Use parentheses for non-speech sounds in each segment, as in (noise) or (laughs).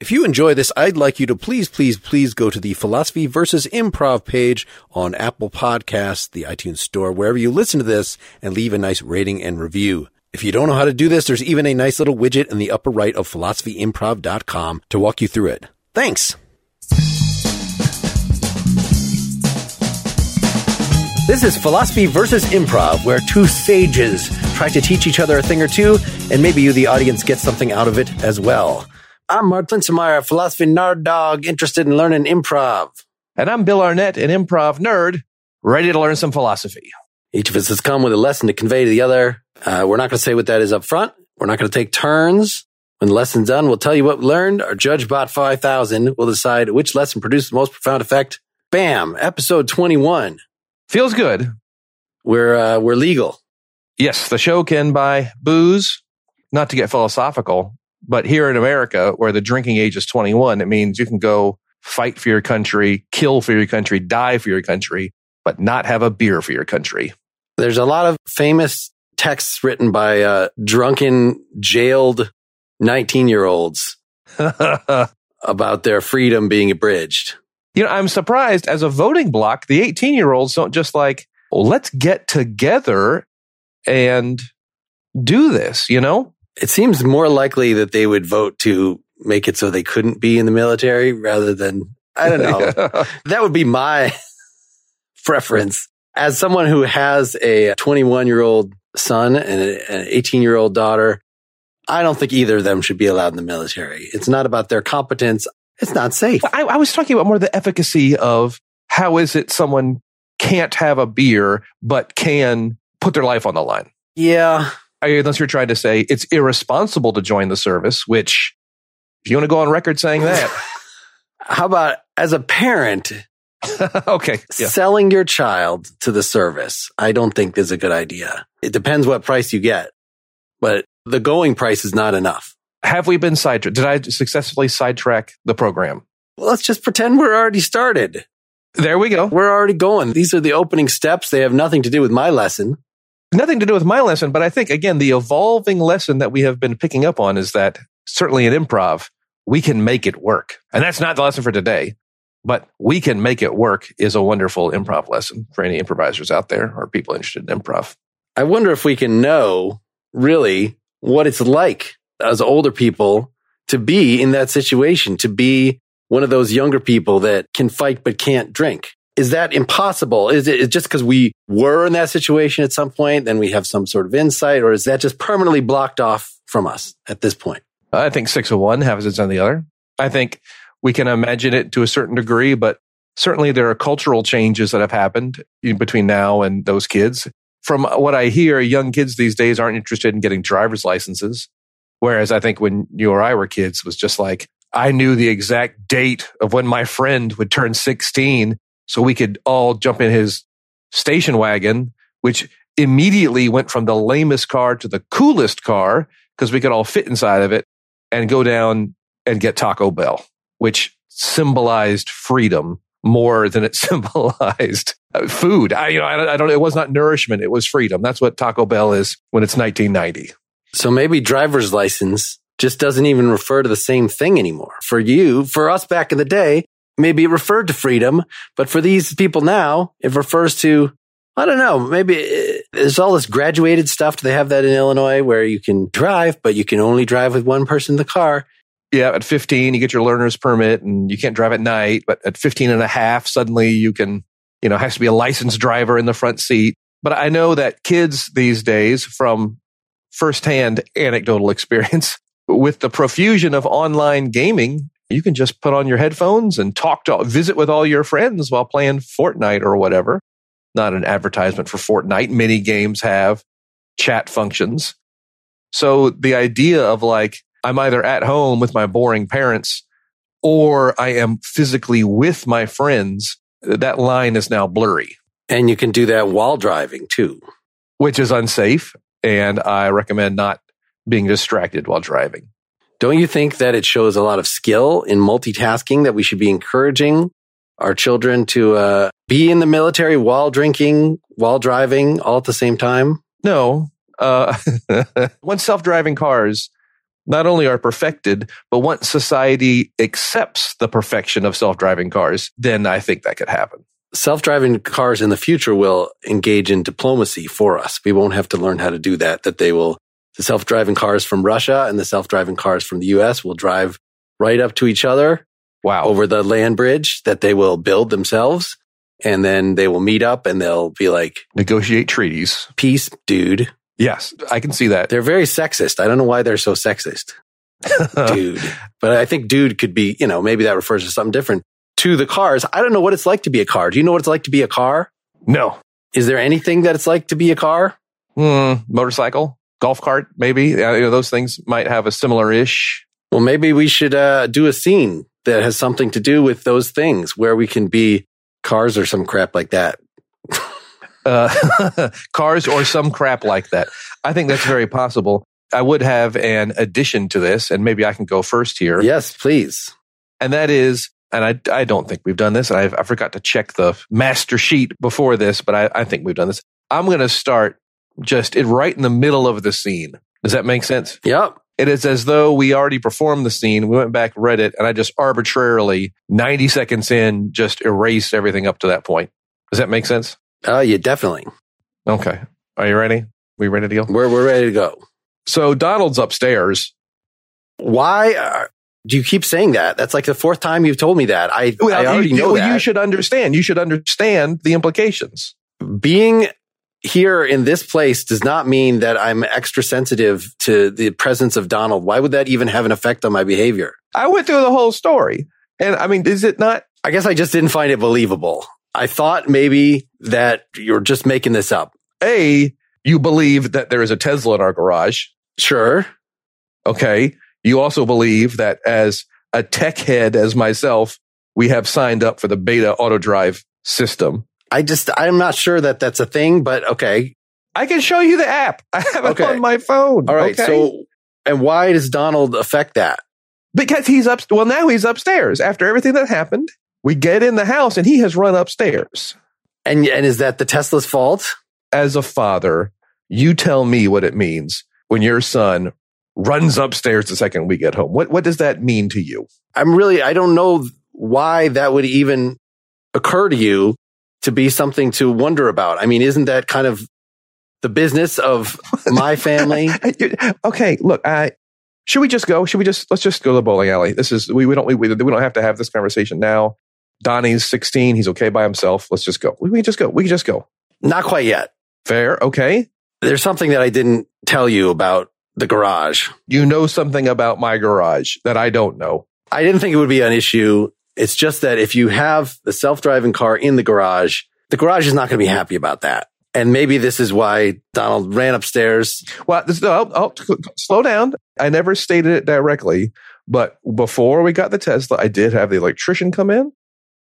If you enjoy this, I'd like you to please, please, please go to the Philosophy versus Improv page on Apple Podcasts, the iTunes Store, wherever you listen to this, and leave a nice rating and review. If you don't know how to do this, there's even a nice little widget in the upper right of philosophyimprov.com to walk you through it. Thanks. This is Philosophy versus Improv, where two sages try to teach each other a thing or two, and maybe you, the audience, get something out of it as well. I'm Mark Linsenmayer, philosophy nerd dog, interested in learning improv. And I'm Bill Arnett, an improv nerd, ready to learn some philosophy. Each of us has come with a lesson to convey to the other. Uh, we're not going to say what that is up front. We're not going to take turns. When the lesson's done, we'll tell you what we learned. Our judge bot 5000 will decide which lesson produced the most profound effect. Bam! Episode 21. Feels good. We're, uh, we're legal. Yes, the show can buy booze, not to get philosophical, but here in America, where the drinking age is 21, it means you can go fight for your country, kill for your country, die for your country, but not have a beer for your country. There's a lot of famous texts written by uh, drunken, jailed 19 year olds (laughs) about their freedom being abridged. You know, I'm surprised as a voting block, the 18 year olds don't just like, well, let's get together and do this, you know? It seems more likely that they would vote to make it so they couldn't be in the military rather than, I don't know. (laughs) that would be my (laughs) preference. As someone who has a 21 year old son and an 18 year old daughter, I don't think either of them should be allowed in the military. It's not about their competence. It's not safe. I, I was talking about more the efficacy of how is it someone can't have a beer, but can put their life on the line. Yeah. Unless you're trying to say it's irresponsible to join the service, which if you want to go on record saying that. (laughs) How about as a parent, (laughs) okay. Yeah. Selling your child to the service, I don't think is a good idea. It depends what price you get, but the going price is not enough. Have we been sidetracked? Did I successfully sidetrack the program? Well, let's just pretend we're already started. There we go. We're already going. These are the opening steps. They have nothing to do with my lesson. Nothing to do with my lesson, but I think again, the evolving lesson that we have been picking up on is that certainly in improv, we can make it work. And that's not the lesson for today, but we can make it work is a wonderful improv lesson for any improvisers out there or people interested in improv. I wonder if we can know really what it's like as older people to be in that situation, to be one of those younger people that can fight but can't drink. Is that impossible? Is it just because we were in that situation at some point, then we have some sort of insight, or is that just permanently blocked off from us at this point? I think six of one has its on the other. I think we can imagine it to a certain degree, but certainly there are cultural changes that have happened between now and those kids. From what I hear, young kids these days aren't interested in getting driver's licenses. Whereas I think when you or I were kids was just like, I knew the exact date of when my friend would turn 16 so we could all jump in his station wagon, which immediately went from the lamest car to the coolest car because we could all fit inside of it and go down and get Taco Bell, which symbolized freedom more than it (laughs) symbolized uh, food. I, you know, I, I don't, it was not nourishment. It was freedom. That's what Taco Bell is when it's 1990. So maybe driver's license just doesn't even refer to the same thing anymore. For you, for us back in the day, maybe it referred to freedom, but for these people now, it refers to, I don't know, maybe uh, there's all this graduated stuff. Do they have that in Illinois where you can drive, but you can only drive with one person in the car? Yeah, at 15, you get your learner's permit and you can't drive at night, but at 15 and a half, suddenly you can, you know, has to be a licensed driver in the front seat. But I know that kids these days from firsthand anecdotal (laughs) experience with the profusion of online gaming, you can just put on your headphones and talk to visit with all your friends while playing Fortnite or whatever. Not an advertisement for Fortnite. Many games have chat functions. So the idea of like, I'm either at home with my boring parents or I am physically with my friends, that line is now blurry. And you can do that while driving too. Which is unsafe. And I recommend not being distracted while driving. Don't you think that it shows a lot of skill in multitasking that we should be encouraging our children to uh, be in the military while drinking, while driving, all at the same time? No. Uh, (laughs) once self-driving cars not only are perfected, but once society accepts the perfection of self-driving cars, then I think that could happen. Self-driving cars in the future will engage in diplomacy for us. We won't have to learn how to do that, that they will, the self-driving cars from Russia and the self-driving cars from the US will drive right up to each other. Wow. Over the land bridge that they will build themselves. And then they will meet up and they'll be like, negotiate treaties. Peace, dude. Yes, I can see that. They're very sexist. I don't know why they're so sexist. (laughs) dude. But I think dude could be, you know, maybe that refers to something different. To the cars, I don't know what it's like to be a car. Do you know what it's like to be a car? No. Is there anything that it's like to be a car? Mm, motorcycle, golf cart, maybe. you know, those things might have a similar ish. Well, maybe we should uh, do a scene that has something to do with those things where we can be cars or some crap like that. uh, (laughs) cars or some crap like that. I think that's very possible. I would have an addition to this, and maybe I can go first here. Yes, please. And that is, and I, I don't think we've done this. I, I forgot to check the master sheet before this, but I, I think we've done this. I'm going to start just it right in the middle of the scene. Does that make sense? Yep. It is as though we already performed the scene. We went back, read it, and I just arbitrarily, 90 seconds in, just erased everything up to that point. Does that make sense? Oh, yeah, definitely. Okay. Are you ready? We ready to go? We're, we're ready to go. So Donald's upstairs. Why uh, do you keep saying that? That's like the fourth time you've told me that. I, well, I already you, know you, that. You should understand. You should understand the implications. Being here in this place does not mean that I'm extra sensitive to the presence of Donald. Why would that even have an effect on my behavior? I went through the whole story. And I mean, is it not? I guess I just didn't find it believable. I thought maybe that you're just making this up. A, you believe that there is a Tesla in our garage. Sure. Okay. You also believe that as a tech head as myself, we have signed up for the beta auto drive system. I just, I'm not sure that that's a thing, but okay. I can show you the app. (laughs) I have it Okay. on my phone. All right. Okay? So, and why does Donald affect that? because he's up, well, now he's upstairs after everything that happened. We get in the house and he has run upstairs. And, and is that the Tesla's fault? As a father, you tell me what it means when your son runs upstairs the second we get home. What, what does that mean to you? I'm really, I don't know why that would even occur to you to be something to wonder about. I mean, isn't that kind of the business of (laughs) my family? (laughs) okay, look, I should we just go? Should we just let's just go to the bowling alley? This is we, we don't we, we don't have to have this conversation now. Donnie's 16, he's okay by himself. Let's just go. We, we can just go. We can just go. Not quite yet. Fair, okay. There's something that I didn't tell you about the garage. You know something about my garage that I don't know. I didn't think it would be an issue. It's just that if you have the self-driving car in the garage, the garage is not going to be happy about that. And maybe this is why Donald ran upstairs. Well, oh, oh, slow down. I never stated it directly, but before we got the Tesla, I did have the electrician come in.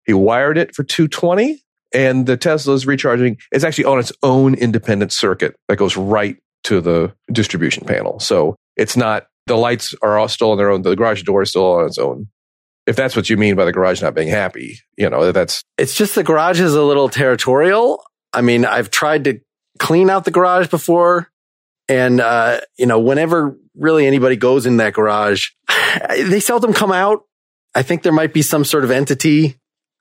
He wired it for 220 and the Tesla is recharging. It's actually on its own independent circuit that goes right to the distribution panel. So it's not, the lights are all still on their own. The garage door is still on its own. If that's what you mean by the garage not being happy, you know, that's. It's just the garage is a little territorial. I mean, I've tried to clean out the garage before. And, uh, you know, whenever really anybody goes in that garage, (sighs) they seldom come out. I think there might be some sort of entity,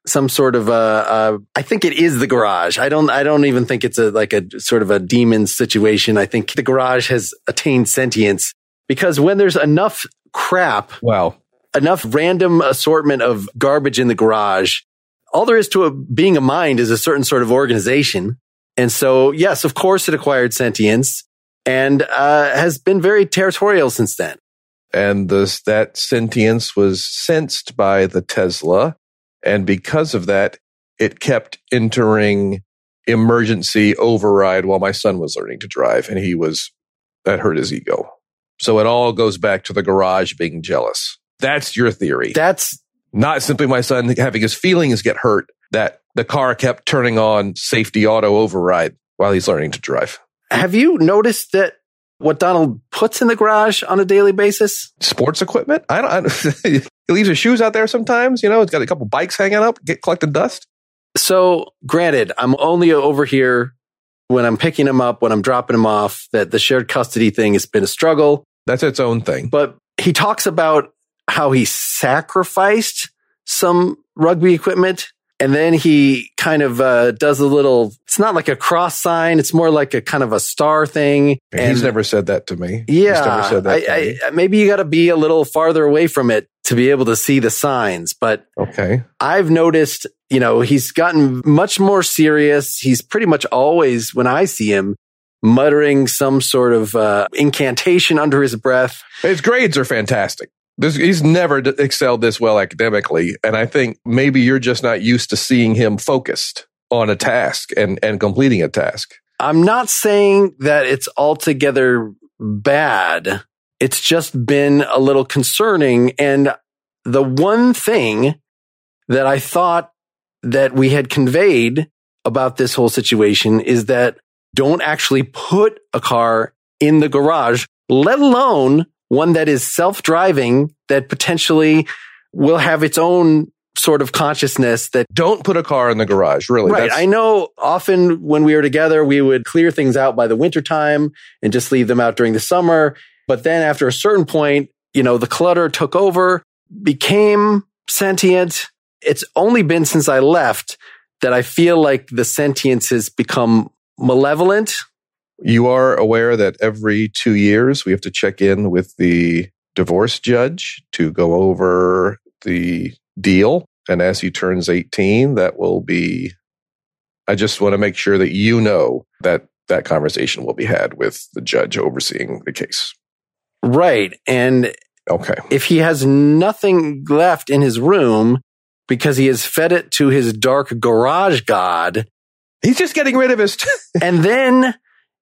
some sort of, uh, uh, I think it is the garage. I don't, I don't even think it's a, like a sort of a demon situation. I think the garage has attained sentience because when there's enough crap, wow, enough random assortment of garbage in the garage, all there is to a, being a mind is a certain sort of organization. And so, yes, of course it acquired sentience and uh, has been very territorial since then. And this, that sentience was sensed by the Tesla. And because of that, it kept entering emergency override while my son was learning to drive. And he was, that hurt his ego. So it all goes back to the garage being jealous. That's your theory. That's not simply my son having his feelings get hurt, that the car kept turning on safety auto override while he's learning to drive. Have you noticed that what Donald puts in the garage on a daily basis? Sports equipment? I don't, I don't (laughs) he leaves his shoes out there sometimes, you know, he's got a couple bikes hanging up, get collecting dust. So granted, I'm only over here when I'm picking him up, when I'm dropping him off, that the shared custody thing has been a struggle. That's its own thing. But he talks about how he sacrificed some rugby equipment and then he kind of uh, does a little, it's not like a cross sign. It's more like a kind of a star thing. And he's never said that to me. Yeah. I, I, maybe you got to be a little farther away from it to be able to see the signs. But okay. I've noticed, you know, he's gotten much more serious. He's pretty much always, when I see him, muttering some sort of uh, incantation under his breath. His grades are fantastic. This, he's never excelled this well academically. And I think maybe you're just not used to seeing him focused on a task and, and completing a task. I'm not saying that it's altogether bad. It's just been a little concerning. And the one thing that I thought that we had conveyed about this whole situation is that don't actually put a car in the garage, let alone one that is self-driving that potentially will have its own sort of consciousness that don't put a car in the garage really. Right. That's- i know often when we were together we would clear things out by the wintertime and just leave them out during the summer. But then after a certain point you know the clutter took over became sentient. It's only been since i left that i feel like the sentience has become malevolent you are aware that every two years we have to check in with the divorce judge to go over the deal. And as he turns 18, that will be, I just want to make sure that you know that that conversation will be had with the judge overseeing the case. Right. And okay. If he has nothing left in his room because he has fed it to his dark garage god, he's just getting rid of his. (laughs) (laughs) And then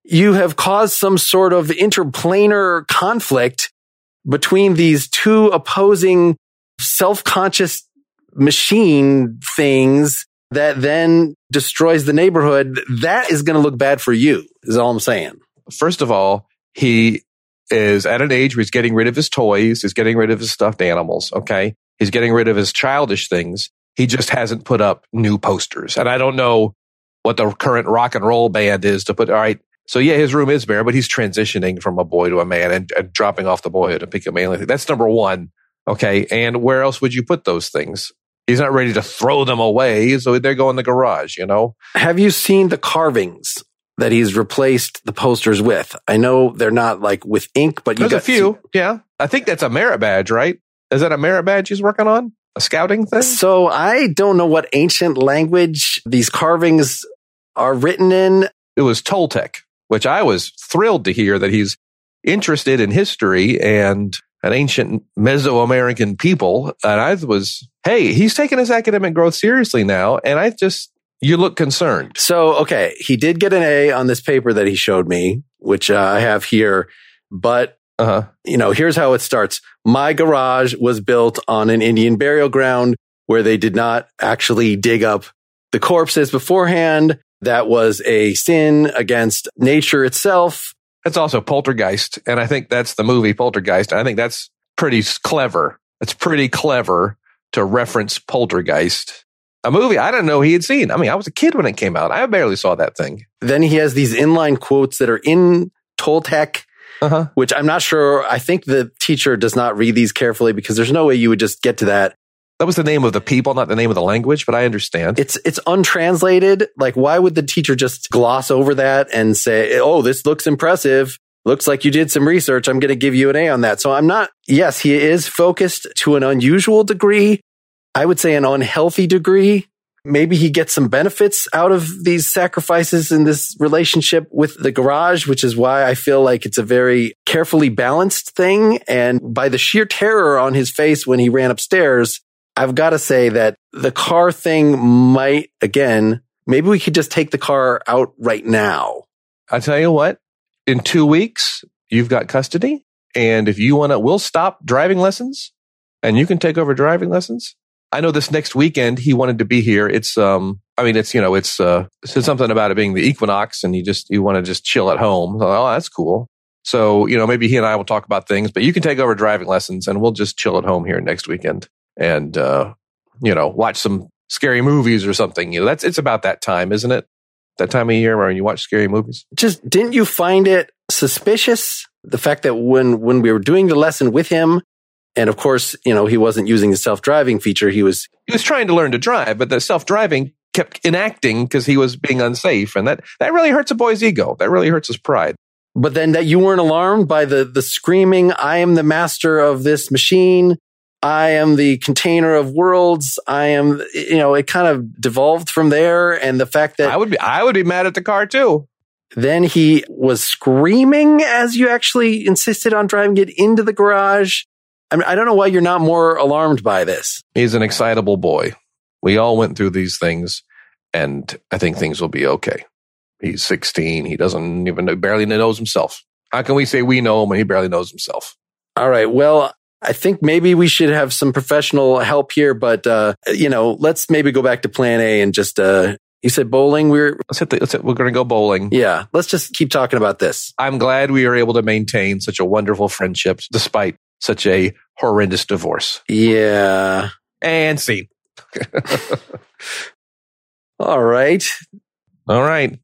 you have caused some sort of interplanar conflict between these two opposing self-conscious machine things that then destroys the neighborhood. That is going to look bad for you is all I'm saying. First of all, he is at an age where he's getting rid of his toys. He's getting rid of his stuffed animals. Okay. He's getting rid of his childish things. He just hasn't put up new posters. And I don't know what the current rock and roll band is to put, all right, so yeah, his room is bare, but he's transitioning from a boy to a man and, and dropping off the boyhood and pick a manly thing. That's number one. Okay. And where else would you put those things? He's not ready to throw them away. So they go in the garage, you know? Have you seen the carvings that he's replaced the posters with? I know they're not like with ink, but you There's got a few. yeah. I think that's a merit badge, right? Is that a merit badge he's working on? A scouting thing? So I don't know what ancient language these carvings are written in. It was Toltec which I was thrilled to hear that he's interested in history and an ancient Mesoamerican people. And I was, hey, he's taking his academic growth seriously now. And I just, you look concerned. So, okay, he did get an A on this paper that he showed me, which uh, I have here. But, uh-huh. you know, here's how it starts. My garage was built on an Indian burial ground where they did not actually dig up the corpses beforehand that was a sin against nature itself. That's also Poltergeist. And I think that's the movie Poltergeist. I think that's pretty clever. It's pretty clever to reference Poltergeist. A movie I didn't know he had seen. I mean, I was a kid when it came out. I barely saw that thing. Then he has these inline quotes that are in Toltec, uh-huh. which I'm not sure. I think the teacher does not read these carefully because there's no way you would just get to that that was the name of the people, not the name of the language, but I understand. It's it's untranslated. Like, why would the teacher just gloss over that and say, "Oh, this looks impressive. Looks like you did some research. I'm going to give you an A on that." So I'm not. Yes, he is focused to an unusual degree. I would say an unhealthy degree. Maybe he gets some benefits out of these sacrifices in this relationship with the garage, which is why I feel like it's a very carefully balanced thing. And by the sheer terror on his face when he ran upstairs, I've got to say that the car thing might, again, maybe we could just take the car out right now. I tell you what, in two weeks, you've got custody And if you want to, we'll stop driving lessons and you can take over driving lessons. I know this next weekend he wanted to be here. It's, um, I mean, it's, you know, it's, uh, said something about it being the equinox and you just, you want to just chill at home. So, oh, that's cool. So, you know, maybe he and I will talk about things, but you can take over driving lessons and we'll just chill at home here next weekend and, uh, you know, watch some scary movies or something. You know, that's, it's about that time, isn't it? That time of year where you watch scary movies. Just didn't you find it suspicious? The fact that when, when we were doing the lesson with him, and of course, you know, he wasn't using the self-driving feature. He was, he was trying to learn to drive, but the self-driving kept enacting because he was being unsafe. And that, that really hurts a boy's ego. That really hurts his pride. But then that you weren't alarmed by the, the screaming, I am the master of this machine. I am the container of worlds. I am, you know, it kind of devolved from there. And the fact that I would be, I would be mad at the car too. Then he was screaming as you actually insisted on driving it into the garage. I mean, I don't know why you're not more alarmed by this. He's an excitable boy. We all went through these things and I think things will be okay. He's 16. He doesn't even know, barely knows himself. How can we say we know him when he barely knows himself? All right. Well, I think maybe we should have some professional help here, but, uh, you know, let's maybe go back to plan A and just, uh, you said bowling. We're, let's hit the, let's hit, we're going to go bowling. Yeah. Let's just keep talking about this. I'm glad we are able to maintain such a wonderful friendship despite such a horrendous divorce. Yeah. And scene. (laughs) All right. All right.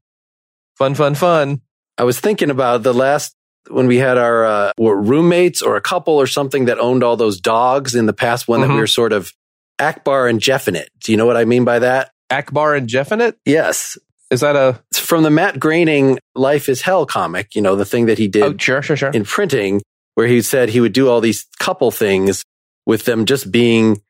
Fun, fun, fun. I was thinking about the last when we had our uh, roommates or a couple or something that owned all those dogs in the past one mm-hmm. that we were sort of Akbar and Jeffinit. Do you know what I mean by that? Akbar and Jeffinit? Yes. Is that a? It's from the Matt Groening Life is Hell comic, you know, the thing that he did oh, sure, sure, sure. in printing, where he said he would do all these couple things with them just being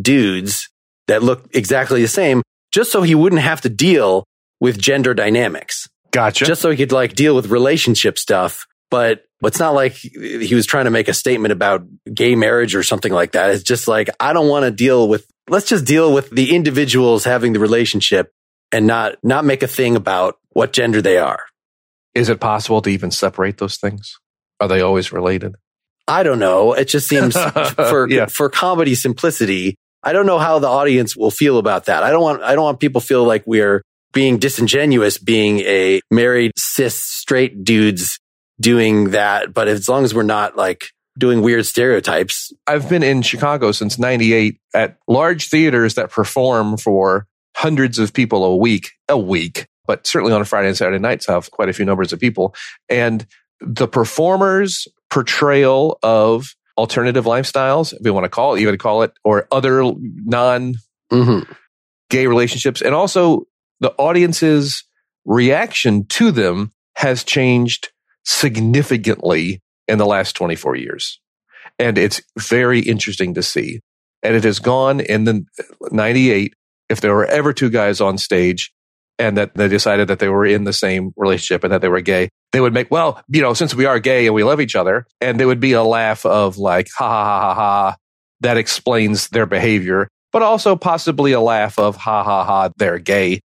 dudes that look exactly the same, just so he wouldn't have to deal with gender dynamics. Gotcha. Just so he could like deal with relationship stuff. But it's not like he was trying to make a statement about gay marriage or something like that. It's just like, I don't want to deal with, let's just deal with the individuals having the relationship and not, not make a thing about what gender they are. Is it possible to even separate those things? Are they always related? I don't know. It just seems (laughs) for, yeah. for comedy simplicity. I don't know how the audience will feel about that. I don't want, I don't want people feel like we're being disingenuous being a married cis straight dudes doing that. But as long as we're not like doing weird stereotypes. I've been in Chicago since 98 at large theaters that perform for hundreds of people a week, a week, but certainly on a Friday and Saturday nights have quite a few numbers of people. And the performers portrayal of alternative lifestyles, if you want to call it, to call it, or other non mm-hmm. gay relationships. And also the audience's reaction to them has changed significantly in the last 24 years. And it's very interesting to see. And it has gone in the 98. If there were ever two guys on stage and that they decided that they were in the same relationship and that they were gay, they would make, well, you know, since we are gay and we love each other, and there would be a laugh of like, ha ha ha ha ha, that explains their behavior, but also possibly a laugh of ha ha ha, they're gay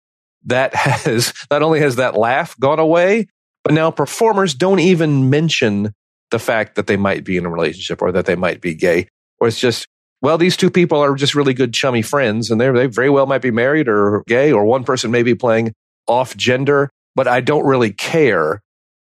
that (laughs) has not only has that laugh gone away, but now performers don't even mention the fact that they might be in a relationship or that they might be gay. Or it's just, well, these two people are just really good chummy friends and they very well might be married or gay, or one person may be playing off gender, but I don't really care,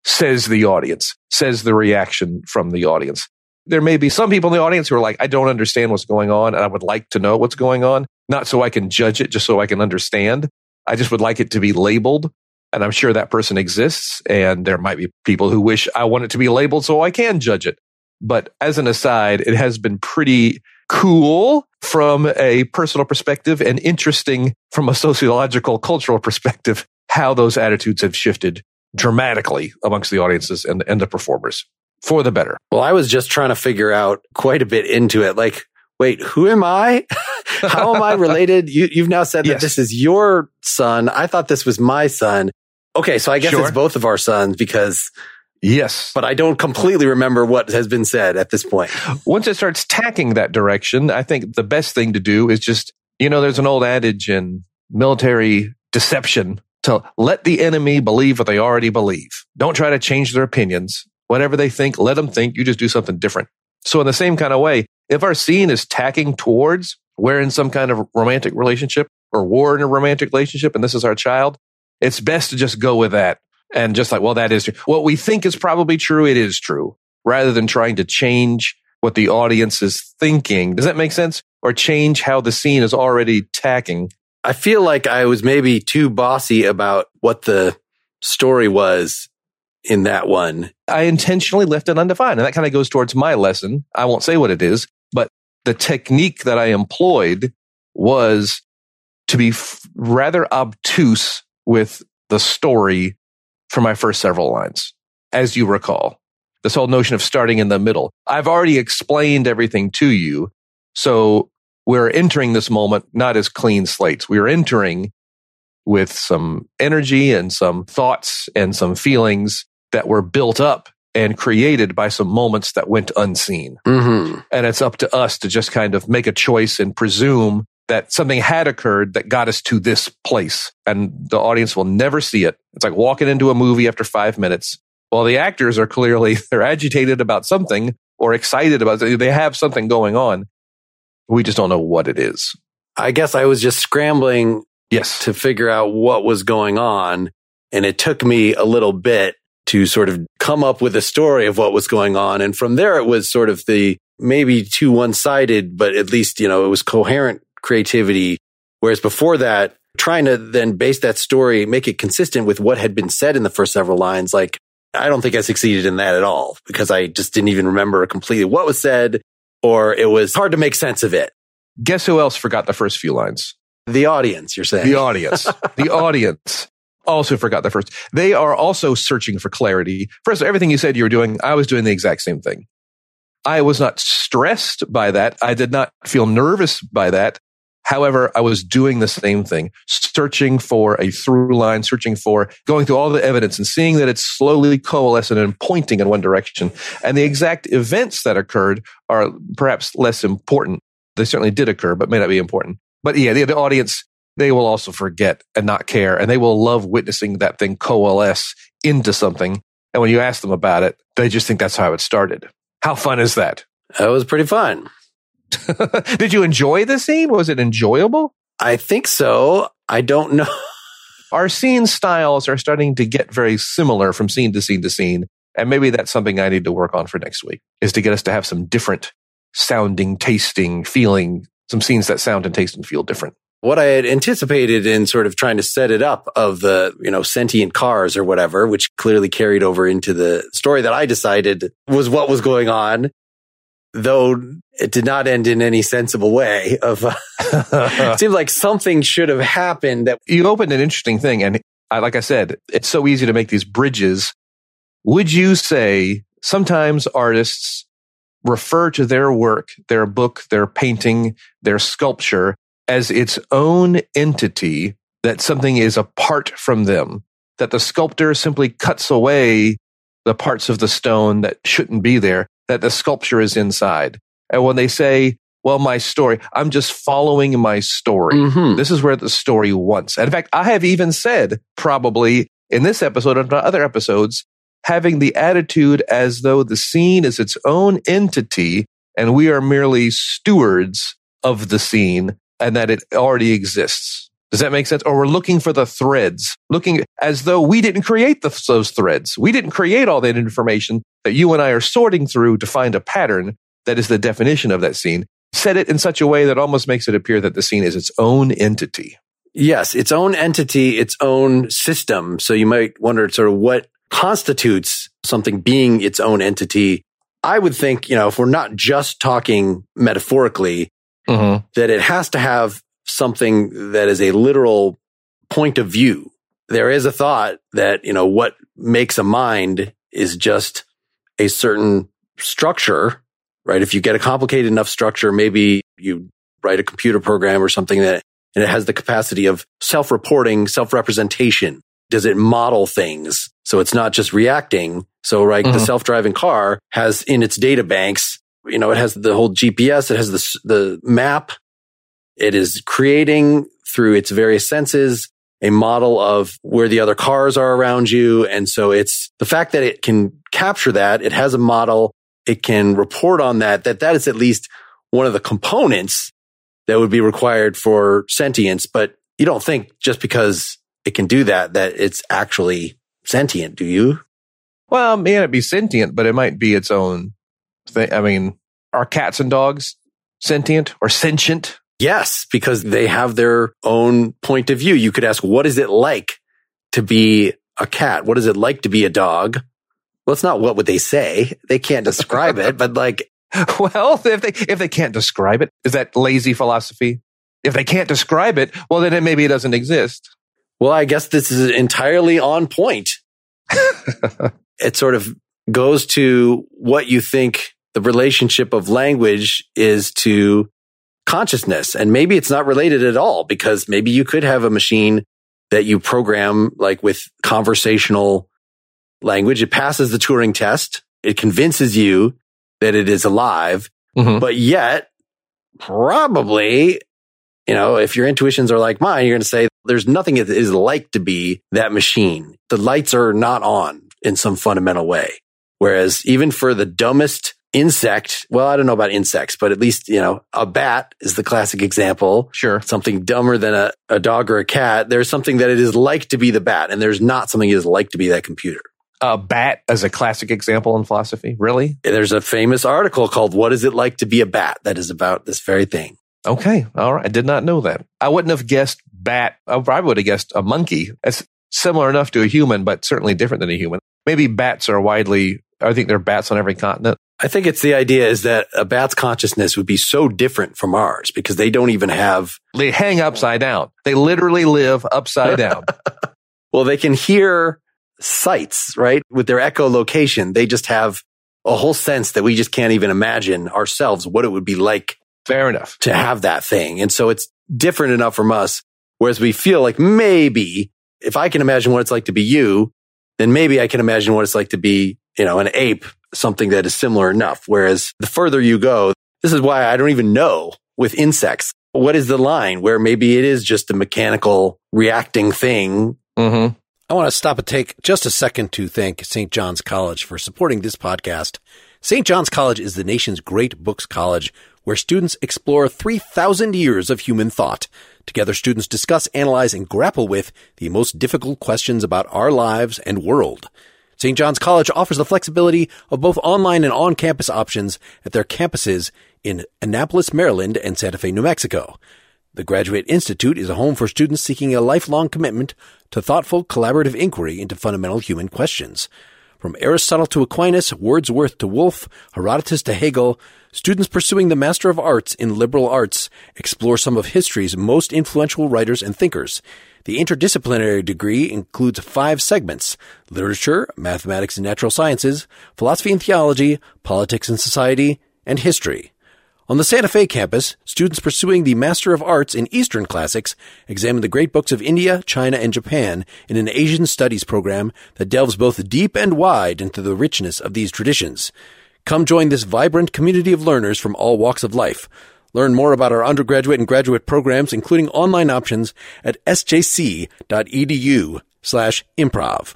says the audience, says the reaction from the audience. There may be some people in the audience who are like, I don't understand what's going on and I would like to know what's going on, not so I can judge it, just so I can understand. I just would like it to be labeled. And I'm sure that person exists. And there might be people who wish I want it to be labeled so I can judge it. But as an aside, it has been pretty cool from a personal perspective and interesting from a sociological, cultural perspective, how those attitudes have shifted dramatically amongst the audiences and, and the performers for the better. Well, I was just trying to figure out quite a bit into it. Like, wait, who am I? (laughs) How am I related? You, have now said yes. that this is your son. I thought this was my son. Okay. So I guess sure. it's both of our sons because Yes. But I don't completely remember what has been said at this point. Once it starts tacking that direction, I think the best thing to do is just, you know, there's an old adage in military deception to let the enemy believe what they already believe. Don't try to change their opinions. Whatever they think, let them think. You just do something different. So in the same kind of way, if our scene is tacking towards we're in some kind of romantic relationship or war in a romantic relationship and this is our child, it's best to just go with that. And just like, well, that is true. What we think is probably true, it is true, rather than trying to change what the audience is thinking. Does that make sense? Or change how the scene is already tacking. I feel like I was maybe too bossy about what the story was in that one. I intentionally left it undefined. And that kind of goes towards my lesson. I won't say what it is, but the technique that I employed was to be f- rather obtuse with the story for my first several lines, as you recall. This whole notion of starting in the middle. I've already explained everything to you. So we're entering this moment not as clean slates. We are entering with some energy and some thoughts and some feelings that were built up and created by some moments that went unseen. Mm-hmm. And it's up to us to just kind of make a choice and presume that something had occurred that got us to this place. And the audience will never see it. It's like walking into a movie after five minutes. While the actors are clearly, (laughs) they're agitated about something or excited about it. They have something going on. We just don't know what it is. I guess I was just scrambling Yes. to figure out what was going on. And it took me a little bit to sort of come up with a story of what was going on. And from there, it was sort of the maybe too one sided, but at least, you know, it was coherent creativity. Whereas before that, trying to then base that story, make it consistent with what had been said in the first several lines, like, I don't think I succeeded in that at all because I just didn't even remember completely what was said or it was hard to make sense of it. Guess who else forgot the first few lines? The audience, you're saying. The audience. the (laughs) audience also forgot the first. They are also searching for clarity. First, everything you said you were doing, I was doing the exact same thing. I was not stressed by that. I did not feel nervous by that. However, I was doing the same thing, searching for a through line, searching for going through all the evidence and seeing that it's slowly coalescing and pointing in one direction. And the exact events that occurred are perhaps less important. They certainly did occur, but may not be important. But yeah, the, the audience, they will also forget and not care. And they will love witnessing that thing coalesce into something. And when you ask them about it, they just think that's how it started. How fun is that? That was pretty fun. (laughs) Did you enjoy the scene? Was it enjoyable? I think so. I don't know. (laughs) Our scene styles are starting to get very similar from scene to scene to scene. And maybe that's something I need to work on for next week is to get us to have some different sounding, tasting, feeling, some scenes that sound and taste and feel different. What I had anticipated in sort of trying to set it up of the, you know, sentient cars or whatever, which clearly carried over into the story that I decided was what was going on, though it did not end in any sensible way of, uh, (laughs) it seemed like something should have happened that you opened an interesting thing. And I, like I said, it's so easy to make these bridges. Would you say sometimes artists refer to their work, their book, their painting, their sculpture as its own entity, that something is apart from them, that the sculptor simply cuts away the parts of the stone that shouldn't be there, that the sculpture is inside. And when they say, well, my story, I'm just following my story. Mhm. This is where the story wants. And in fact, I have even said probably in this episode and other episodes, having the attitude as though the scene is its own entity and we are merely stewards of the scene and that it already exists. Does that make sense? Or we're looking for the threads, looking as though we didn't create the, those threads. We didn't create all that information that you and I are sorting through to find a pattern that is the definition of that scene. Set it in such a way that almost makes it appear that the scene is its own entity. Yes, its own entity, its own system. So you might wonder sort of what constitutes something being its own entity. I would think, you know, if we're not just talking metaphorically, Mm-hmm. that it has to have something that is a literal point of view. There is a thought that, you know, what makes a mind is just a certain structure, right? If you get a complicated enough structure, maybe you write a computer program or something that, and it has the capacity of self-reporting, self-representation. Does it model things? So it's not just reacting. So, right, the Mhm. self-driving car has in its data banks, you know, it has the whole GPS, it has the, the map. It is creating through its various senses a model of where the other cars are around you. And so it's the fact that it can capture that. It has a model. It can report on that, that that is at least one of the components that would be required for sentience. But you don't think just because it can do that, that it's actually sentient, do you? Well, man, it may not be sentient, but it might be its own thing. I mean, are cats and dogs sentient or sentient? Yes, because they have their own point of view. You could ask, what is it like to be a cat? What is it like to be a dog? Well, it's not what would they say. They can't describe it, but like, (laughs) well, if they if they can't describe it, is that lazy philosophy? If they can't describe it, well, then it, maybe it doesn't exist. Well, I guess this is entirely on point. (laughs) it sort of goes to what you think the relationship of language is to consciousness. And maybe it's not related at all because maybe you could have a machine that you program like with conversational language. It passes the Turing test. It convinces you that it is alive, mm-hmm. but yet probably, you know, if your intuitions are like mine, you're going to say there's nothing that is like to be that machine. The lights are not on in some fundamental way. Whereas even for the dumbest insect, well, I don't know about insects, but at least, you know, a bat is the classic example. Sure. Something dumber than a, a dog or a cat. There's something that it is like to be the bat, and there's not something it is like to be that computer. A bat as a classic example in philosophy? Really? There's a famous article called What is it like to be a bat that is about this very thing. Okay. All right. I did not know that. I wouldn't have guessed bat. I probably would have guessed a monkey. It's similar enough to a human, but certainly different than a human. Maybe bats are widely, I think there are bats on every continent. I think it's the idea is that a bat's consciousness would be so different from ours because they don't even have. They hang upside down. They literally live upside down. (laughs) well, they can hear sights, right? With their echolocation, they just have a whole sense that we just can't even imagine ourselves what it would be like. Fair enough. To have that thing. And so it's different enough from us. Whereas we feel like maybe if I can imagine what it's like to be you, then maybe I can imagine what it's like to be, you know, an ape, something that is similar enough. Whereas the further you go, this is why I don't even know with insects. What is the line where maybe it is just a mechanical reacting thing? Mm-hmm. I want to stop and take just a second to thank St. John's College for supporting this podcast. St. John's College is the nation's great books college where students explore 3,000 years of human thought. Together, students discuss, analyze, and grapple with the most difficult questions about our lives and world. St. John's College offers the flexibility of both online and on-campus options at their campuses in Annapolis, Maryland and Santa Fe, New Mexico. The Graduate Institute is a home for students seeking a lifelong commitment to thoughtful, collaborative inquiry into fundamental human questions. From Aristotle to Aquinas, Wordsworth to Woolf, Herodotus to Hegel, students pursuing the Master of Arts in liberal arts explore some of history's most influential writers and thinkers. The interdisciplinary degree includes five segments literature, mathematics and natural sciences, philosophy and theology, politics and society, and history. On the Santa Fe campus, students pursuing the Master of Arts in Eastern Classics examine the great books of India, China, and Japan in an Asian studies program that delves both deep and wide into the richness of these traditions. Come join this vibrant community of learners from all walks of life. Learn more about our undergraduate and graduate programs, including online options at sjc.edu slash improv.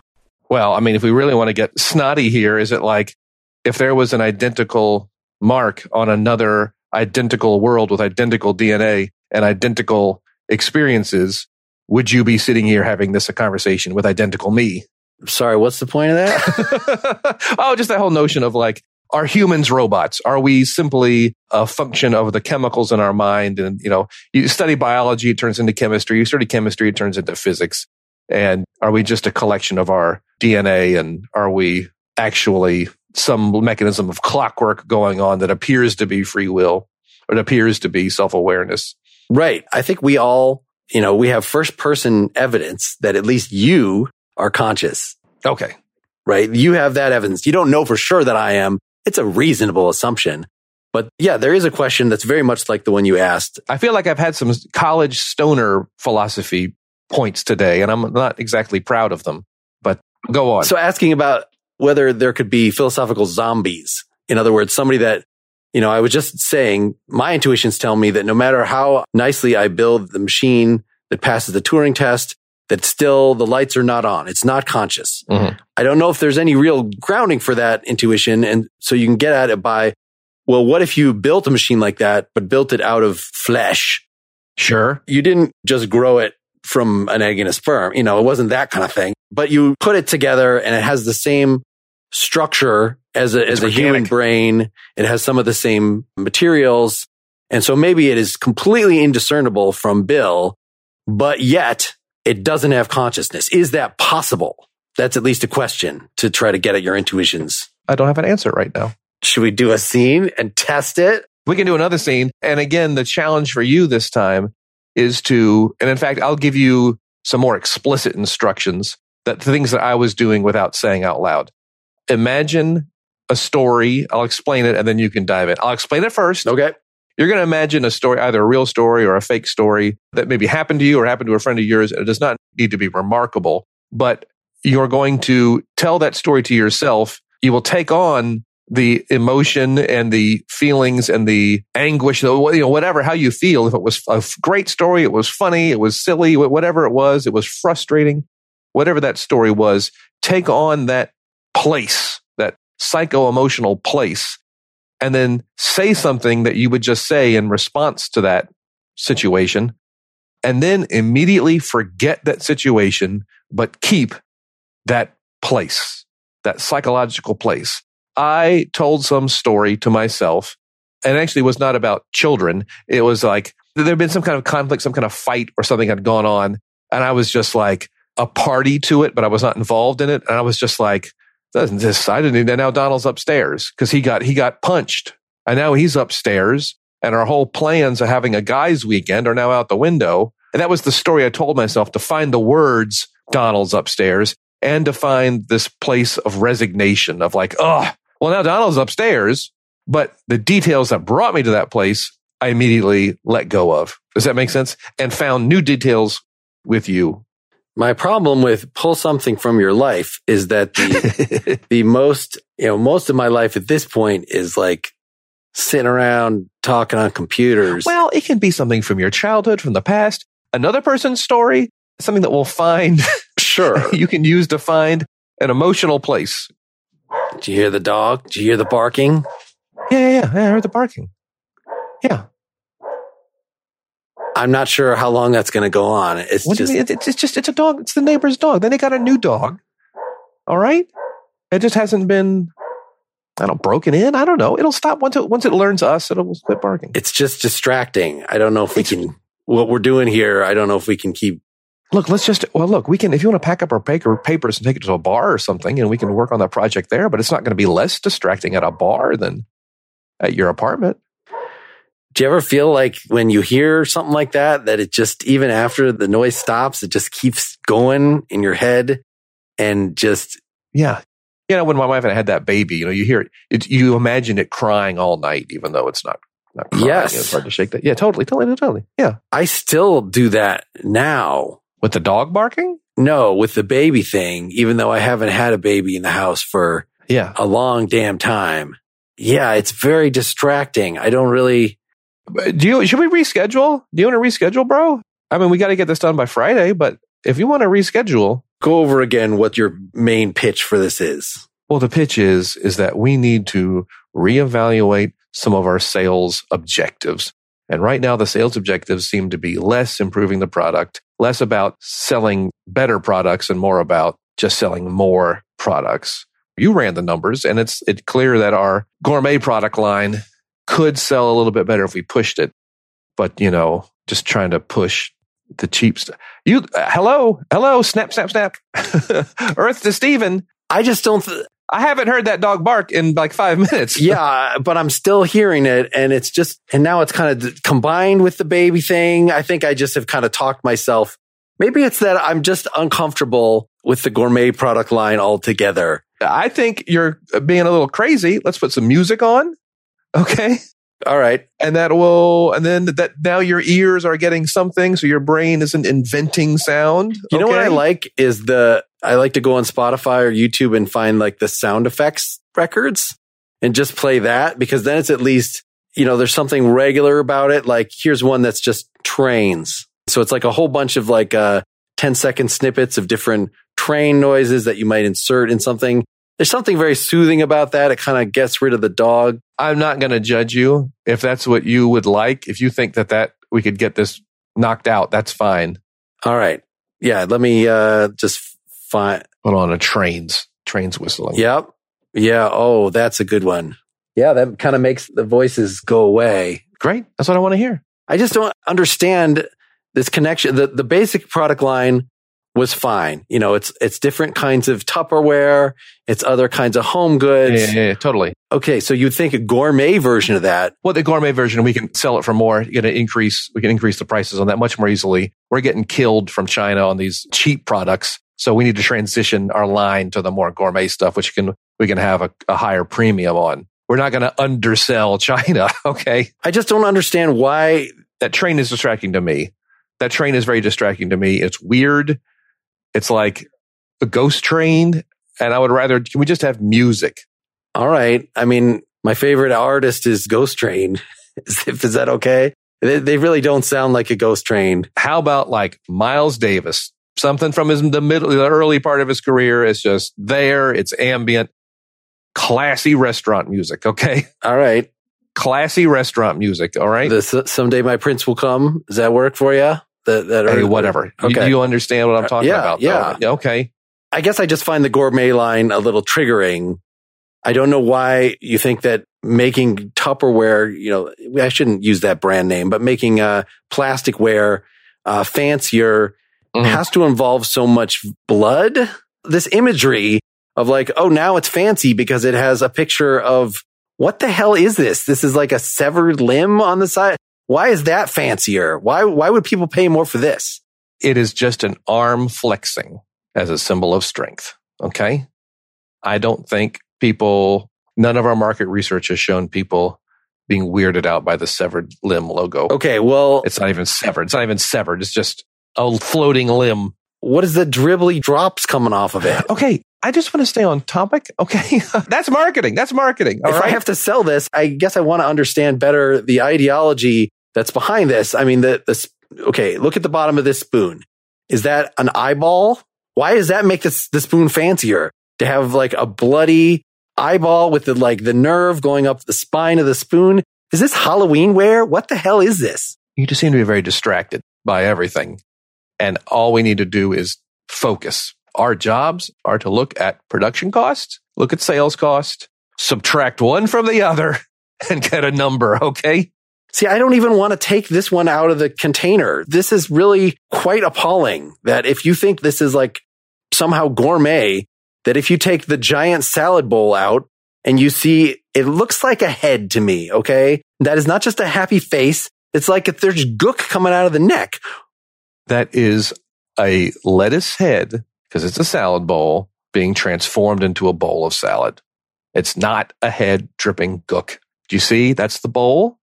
Well, I mean, if we really want to get snotty here, is it like if there was an identical mark on another identical world with identical DNA and identical experiences, would you be sitting here having this a conversation with identical me? Sorry, what's the point of that? (laughs) oh, just that whole notion of like, are humans robots? Are we simply a function of the chemicals in our mind? And, you know, you study biology, it turns into chemistry. You study chemistry, it turns into physics. And are we just a collection of our DNA? And are we actually some mechanism of clockwork going on that appears to be free will? It appears to be self awareness. Right. I think we all, you know, we have first person evidence that at least you are conscious. Okay. Right. You have that evidence. You don't know for sure that I am. It's a reasonable assumption. But yeah, there is a question that's very much like the one you asked. I feel like I've had some college stoner philosophy points today, and I'm not exactly proud of them, but go on. So asking about whether there could be philosophical zombies. In other words, somebody that you know, I was just saying my intuitions tell me that no matter how nicely I build the machine that passes the Turing test, that still the lights are not on. It's not conscious. Mhm. I don't know if there's any real grounding for that intuition. And so you can get at it by, well, what if you built a machine like that, but built it out of flesh? Sure. You didn't just grow it from an egg and a sperm. You know, it wasn't that kind of thing, but you put it together and it has the same structure as a, as a human brain. It has some of the same materials. And so maybe it is completely indiscernible from Bill, but yet it doesn't have consciousness. Is that possible? That's at least a question to try to get at your intuitions. I don't have an answer right now. Should we do a scene and test it? We can do another scene. And again, the challenge for you this time is to, and in fact, I'll give you some more explicit instructions that the things that I was doing without saying out loud. Imagine a story. I'll explain it and then you can dive in. I'll explain it first. Okay. You're going to imagine a story, either a real story or a fake story that maybe happened to you or happened to a friend of yours. It does not need to be remarkable, but you're going to tell that story to yourself. You will take on the emotion and the feelings and the anguish, you know, whatever, how you feel. If it was a great story, it was funny, it was silly, whatever it was, it was frustrating, whatever that story was, take on that place, that psycho emotional place, and then say something that you would just say in response to that situation. And then immediately forget that situation, but keep that place, that psychological place. I told some story to myself and actually was not about children. It was like there had been some kind of conflict, some kind of fight or something had gone on. And I was just like a party to it, but I was not involved in it. And I was just like, this, I didn't, and now Donald's upstairs because he got, he got punched and now he's upstairs and our whole plans of having a guys weekend are now out the window. And that was the story I told myself to find the words Donald's upstairs and to find this place of resignation of like, oh, well, now Donald's upstairs, but the details that brought me to that place, I immediately let go of. Does that make sense? And found new details with you. My problem with pull something from your life is that the, (laughs) the most, you know, most of my life at this point is like sitting around talking on computers. well, it can be something from your childhood, from the past, another person's story, something that we'll find, (laughs) sure. you can use to find an emotional place. Did you hear the dog? Did you hear the barking? Yeah, yeah, yeah. I heard the barking. Yeah. I'm not sure how long that's going to go on. It's What just? It's, it's just, it's a dog. It's the neighbor's dog. Then they got a new dog. All right. It just hasn't been, I don't, broken in. I don't know. It'll stop once it, once it learns us, it'll quit barking. it's just distracting. I don't know if we It's- can, what we're doing here, I don't know if we can keep, Look, let's just, well, look, we can, if you want to pack up our paper, papers and take it to a bar or something and we can work on that project there, but it's not going to be less distracting at a bar than at your apartment. Do you ever feel like when you hear something like that, that it just, even after the noise stops, it just keeps going in your head and just, Yeah. You know, when my wife and I had that baby, you know, you hear it, it you imagine it crying all night, even though it's not, not crying. Yes. It's hard to shake that. Yeah, totally, totally, totally. Yeah. I still do that now. With the dog barking? No, with the baby thing, even though I haven't had a baby in the house for Yeah. a long damn time. Yeah, it's very distracting. I don't really, Do you, should we reschedule? Do you want to reschedule, bro? I mean, we got to get this done by Friday, but if you want to reschedule, go over again what your main pitch for this is. well, the pitch is, is that we need to reevaluate some of our sales objectives. And right now, the sales objectives seem to be less improving the product, less about selling better products and more about just selling more products. You ran the numbers and it's, it's clear that our gourmet product line could sell a little bit better if we pushed it. But, you know, just trying to push the cheap stuff. You, uh, hello, hello, snap, snap, snap. (laughs) Earth to Steven. I just don't, th- I haven't heard that dog bark in like five minutes. (laughs) yeah, but I'm still hearing it. And it's just, and now it's kind of combined with the baby thing. I think I just have kind of talked myself. Maybe it's that I'm just uncomfortable with the gourmet product line altogether. I think you're being a little crazy. Let's put some music on. Okay. All right. And that will, and then that now your ears are getting something. So your brain isn't inventing sound. You know what I like is the I like to go on Spotify or YouTube and find like the sound effects records and just play that because then it's at least, you know, there's something regular about it. Like here's one that's just trains. So it's like a whole bunch of like uh 10 second snippets of different train noises that you might insert in something. There's something very soothing about that. It kind of gets rid of the dog. I'm not going to judge you if that's what you would like. If you think that that we could get this knocked out, that's fine. All right. Yeah. Let me, uh, just find. Put on a trains, trains whistling. Yep. Yeah. Oh, that's a good one. Yeah. That kind of makes the voices go away. Great. That's what I want to hear. I just don't understand this connection. The, the basic product line was fine. You know, it's, it's different kinds of Tupperware. It's other kinds of home goods. Yeah, yeah, yeah, totally. Okay. So you'd think a gourmet version of that. Well, the gourmet version, we can sell it for more. You an increase. We can increase the prices on that much more easily. We're getting killed from China on these cheap products. So we need to transition our line to the more gourmet stuff, which can, we can have a, a higher premium on. We're not going to undersell China. (laughs) Okay. I just don't understand why that train is distracting to me. That train is very distracting to me. It's weird. It's like a ghost train. And I would rather, can we just have music? All right. I mean, my favorite artist is Ghost Train. (laughs) is, is that okay? They, they really don't sound like a ghost train. How about like Miles Davis? Something from his, the middle, the early part of his career is just there. It's ambient, classy restaurant music. Okay. (laughs) All right. Classy restaurant music. All right. This, someday my prince will come. Does that work for you? That, that hey, whatever. Okay. You, you, understand what I'm talking yeah, about? Yeah. Though. Okay. I guess I just find the gourmet line a little triggering. I don't know why you think that making Tupperware, you know, I shouldn't use that brand name, but making uh, plasticware uh, fancier mm-hmm. has to involve so much blood. This imagery of like, oh, now it's fancy because it has a picture of what the hell is this? This is like a severed limb on the side. Why is that fancier? Why, why would people pay more for this? It is just an arm flexing as a symbol of strength. Okay. I don't think people, none of our market research has shown people being weirded out by the severed limb logo. Okay. Well, it's not even severed. It's not even severed. It's just a floating limb. What is the dribbly drops coming off of it? Okay. I just want to stay on topic. Okay. (laughs) That's marketing. That's marketing. if right? I have to sell this, I guess I want to understand better the ideology that's behind this. I mean, the, the, okay, look at the bottom of this spoon. Is that an eyeball? Why does that make this, the spoon fancier? To have like a bloody eyeball with the, like the nerve going up the spine of the spoon. Is this Halloween wear? What the hell is this? You just seem to be very distracted by everything. And all we need to do is focus. Our jobs are to look at production costs, look at sales cost, subtract one from the other (laughs) and get a number. Okay. See, I don't even want to take this one out of the container. This is really quite appalling that if you think this is like somehow gourmet, that if you take the giant salad bowl out and you see, it looks like a head to me. Okay. That is not just a happy face. It's like if there's gook coming out of the neck. That is a lettuce head because it's a salad bowl being transformed into a bowl of salad. It's not a head dripping gook. Do you see? That's the bowl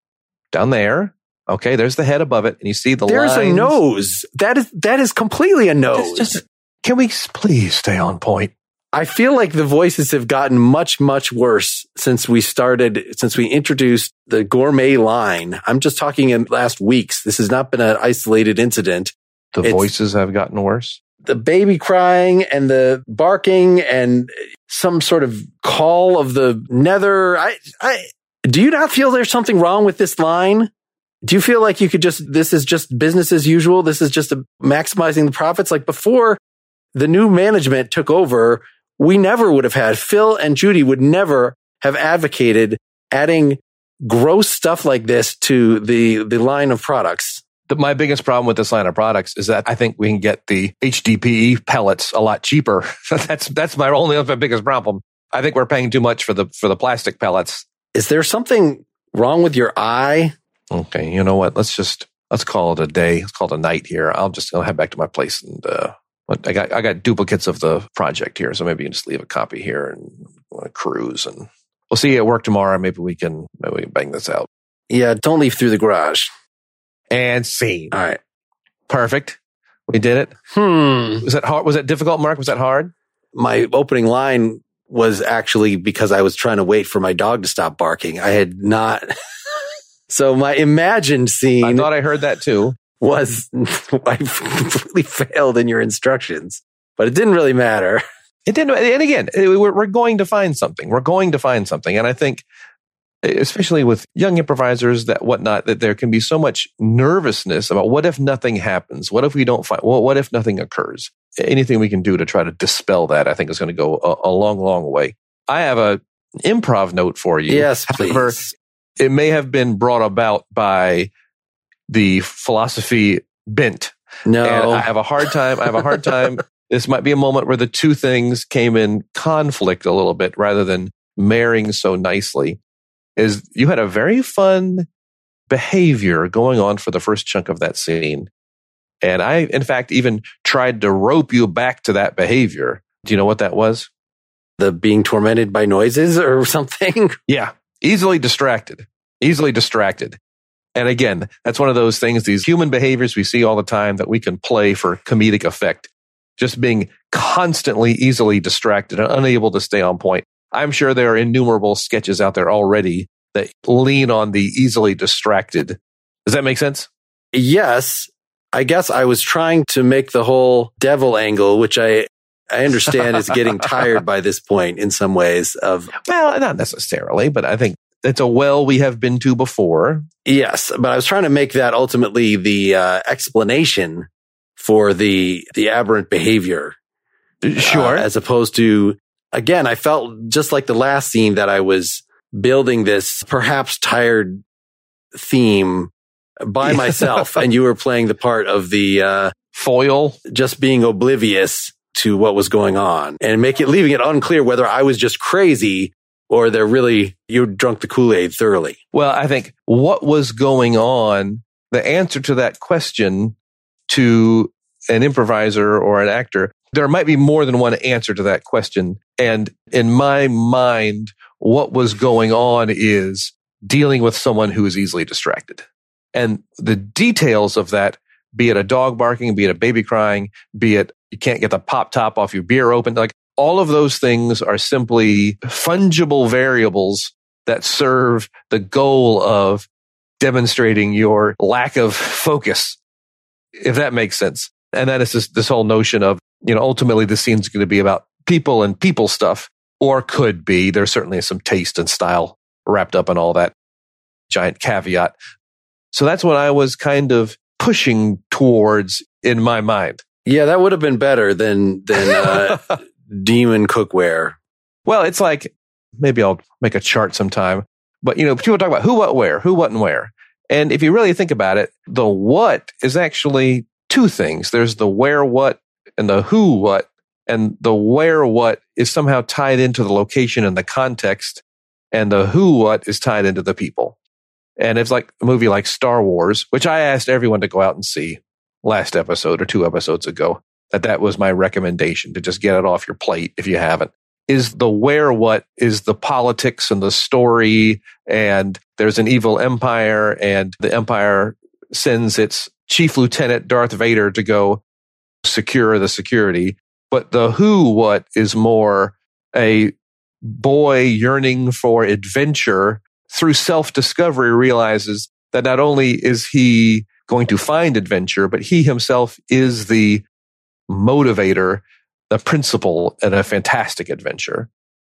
down there. Okay, there's the head above it, and you see the line. there's lines. a nose. That is that is completely a nose. Just, can we please stay on point? I feel like the voices have gotten much much worse since we started since we introduced the gourmet line. I'm just talking in last weeks. This has not been an isolated incident. The it's, voices have gotten worse. The baby crying and the barking and some sort of call of the nether. I I do you not feel there's something wrong with this line? Do you feel like you could just, this is just business as usual? This is just maximizing the profits? Like before the new management took over, we never would have had Phil and Judy would never have advocated adding gross stuff like this to the, the line of products. The, my biggest problem with this line of products is that I think we can get the HDPE pellets a lot cheaper. (laughs) that's, that's my only, my biggest problem. I think we're paying too much for the, for the plastic pellets is there something wrong with your eye? Okay, you know what? Let's just let's call it a day. Let's call it a night here. I'll just I'll head back to my place and uh, I got I got duplicates of the project here, so maybe you can just leave a copy here and cruise and we'll see you at work tomorrow. Maybe we can maybe we can bang this out. Yeah, don't leave through the garage. And scene. All right, perfect. We did it. Hmm. Was that hard? Was that difficult, Mark? Was that hard? My opening line was actually because I was trying to wait for my dog to stop barking. I had not. (laughs) so my imagined scene. I thought I heard that too. was (laughs) I completely failed in your instructions, but it didn't really matter. It didn't. And again, we're, we're going to find something. We're going to find something. And I think, especially with young improvisers, that whatnot, that there can be so much nervousness about what if nothing happens? What if we don't find, well, what if nothing occurs? Anything we can do to try to dispel that, I think is going to go a, a long, long way. I have a improv note for you. Yes, please. However, it may have been brought about by the philosophy bent. No, and I have a hard time. I have a hard time (laughs) this might be a moment where the two things came in conflict a little bit rather than marrying so nicely. Is you had a very fun behavior going on for the first chunk of that scene. And I, in fact, even tried to rope you back to that behavior. Do you know what that was? The being tormented by noises or (laughs) something? Yeah. Easily distracted. Easily distracted. And again, that's one of those things, these human behaviors we see all the time that we can play for comedic effect just being constantly easily distracted and unable to stay on point. I'm sure there are innumerable sketches out there already that lean on the easily distracted. Does that make sense? Yes. I guess I was trying to make the whole devil angle, which I I understand is getting tired by this point in some ways of (laughs) well, not necessarily, but I think it's a well we have been to before. Yes, but I was trying to make that ultimately the uh, explanation for the the aberrant behavior. Sure. Uh, as opposed to again, I felt just like the last scene that I was building this perhaps tired theme by myself and you were playing the part of the uh, foil just being oblivious to what was going on and make it leaving it unclear whether I was just crazy or they're really you drunk the Kool-Aid thoroughly. Well, I think what was going on, the answer to that question to an improviser or an actor, there might be more than one answer to that question. And in my mind, what was going on is dealing with someone who is easily distracted. And the details of that, be it a dog barking, be it a baby crying, be it you can't get the pop top off your beer open, like all of those things are simply fungible variables that serve the goal of demonstrating your lack of focus, if that makes sense. And then it's this, this whole notion of, you know, ultimately the scene's going to be about people and people stuff, or could be. There's certainly some taste and style wrapped up in all that giant caveat. So that's what I was kind of pushing towards in my mind. Yeah, that would have been better than than uh, (laughs) demon cookware. Well, it's like maybe I'll make a chart sometime. But you know, people talk about who, what, where, who, what, and where. And if you really think about it, the what is actually two things. There's the where what and the who what. And the where what is somehow tied into the location and the context. And the who what is tied into the people. And it's like a movie like Star Wars, which I asked everyone to go out and see last episode or two episodes ago, that that was my recommendation to just get it off your plate if you haven't. Is the where what is the politics and the story. And there's an evil empire and the empire sends its chief lieutenant Darth Vader to go secure the security. But the who what is more a boy yearning for adventure through self discovery realizes that not only is he going to find adventure, but he himself is the motivator, the principal in a fantastic adventure.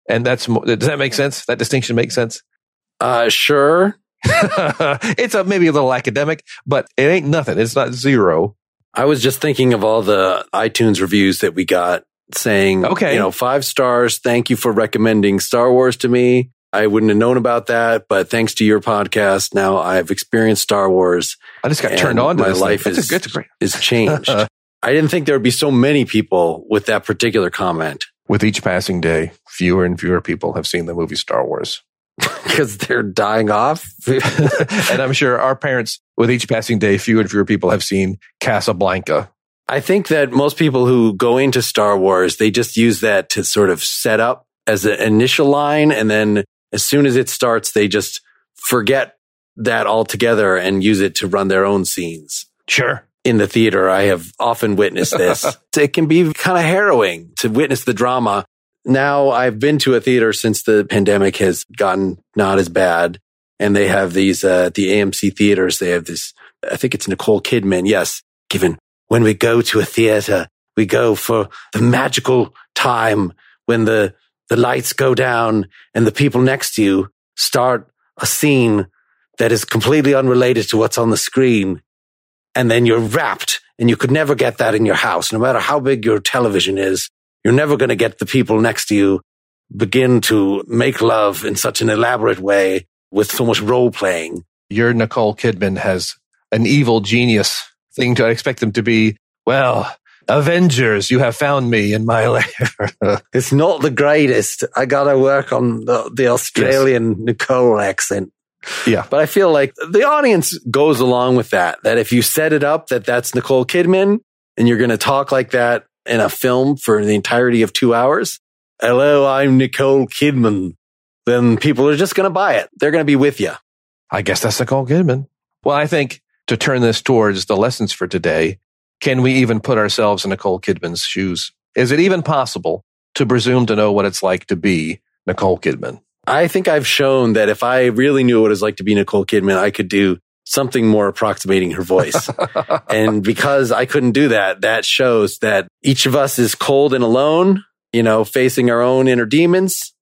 And that's, does that make sense? That distinction makes sense? Uh, sure. (laughs) it's a, maybe a little academic, but it ain't nothing. It's not zero. I was just thinking of all the iTunes reviews that we got saying, okay, you know, five stars. Thank you for recommending Star Wars to me. I wouldn't have known about that, but thanks to your podcast, now I've experienced Star Wars. I just got turned on to my life is, a, great. is changed. (laughs) I didn't think there would be so many people with that particular comment. With each passing day, fewer and fewer people have seen the movie Star Wars (laughs) because they're dying off. (laughs) and I'm sure our parents, with each passing day, fewer and fewer people have seen Casablanca. I think that most people who go into Star Wars, they just use that to sort of set up as an initial line. And then as soon as it starts, they just forget that altogether and use it to run their own scenes. Sure. In the theater, I have often witnessed this. (laughs) it can be kind of harrowing to witness the drama now I've been to a theater since the pandemic has gotten not as bad. And they have these, uh, the AMC theaters, they have this I think it's Nicole Kidman. Yes. Given when we go to a theater, we go for the magical time when the, the lights go down and the people next to you start a scene that is completely unrelated to what's on the screen. And then you're wrapped and you could never get that in your house. No matter how big your television is, you're never going to get the people next to you begin to make love in such an elaborate way with so much role playing. Your Nicole Kidman has an evil genius thing to I expect them to be, well, Avengers, you have found me in my lair. (laughs) it's not the greatest. I got to work on the, the Australian yes. Nicole accent. Yeah. But I feel like the audience goes along with that, that if you set it up that that's Nicole Kidman and you're going to talk like that in a film for the entirety of two hours, hello, I'm Nicole Kidman, then people are just going to buy it. They're going to be with you. I guess that's Nicole Kidman. Well, I think to turn this towards the lessons for today, can we even put ourselves in Nicole Kidman's shoes? Is it even possible to presume to know what it's like to be Nicole Kidman? I think I've shown that if I really knew what it was like to be Nicole Kidman, I could do something more approximating her voice. (laughs) and because I couldn't do that, that shows that each of us is cold and alone, you know, facing our own inner demons.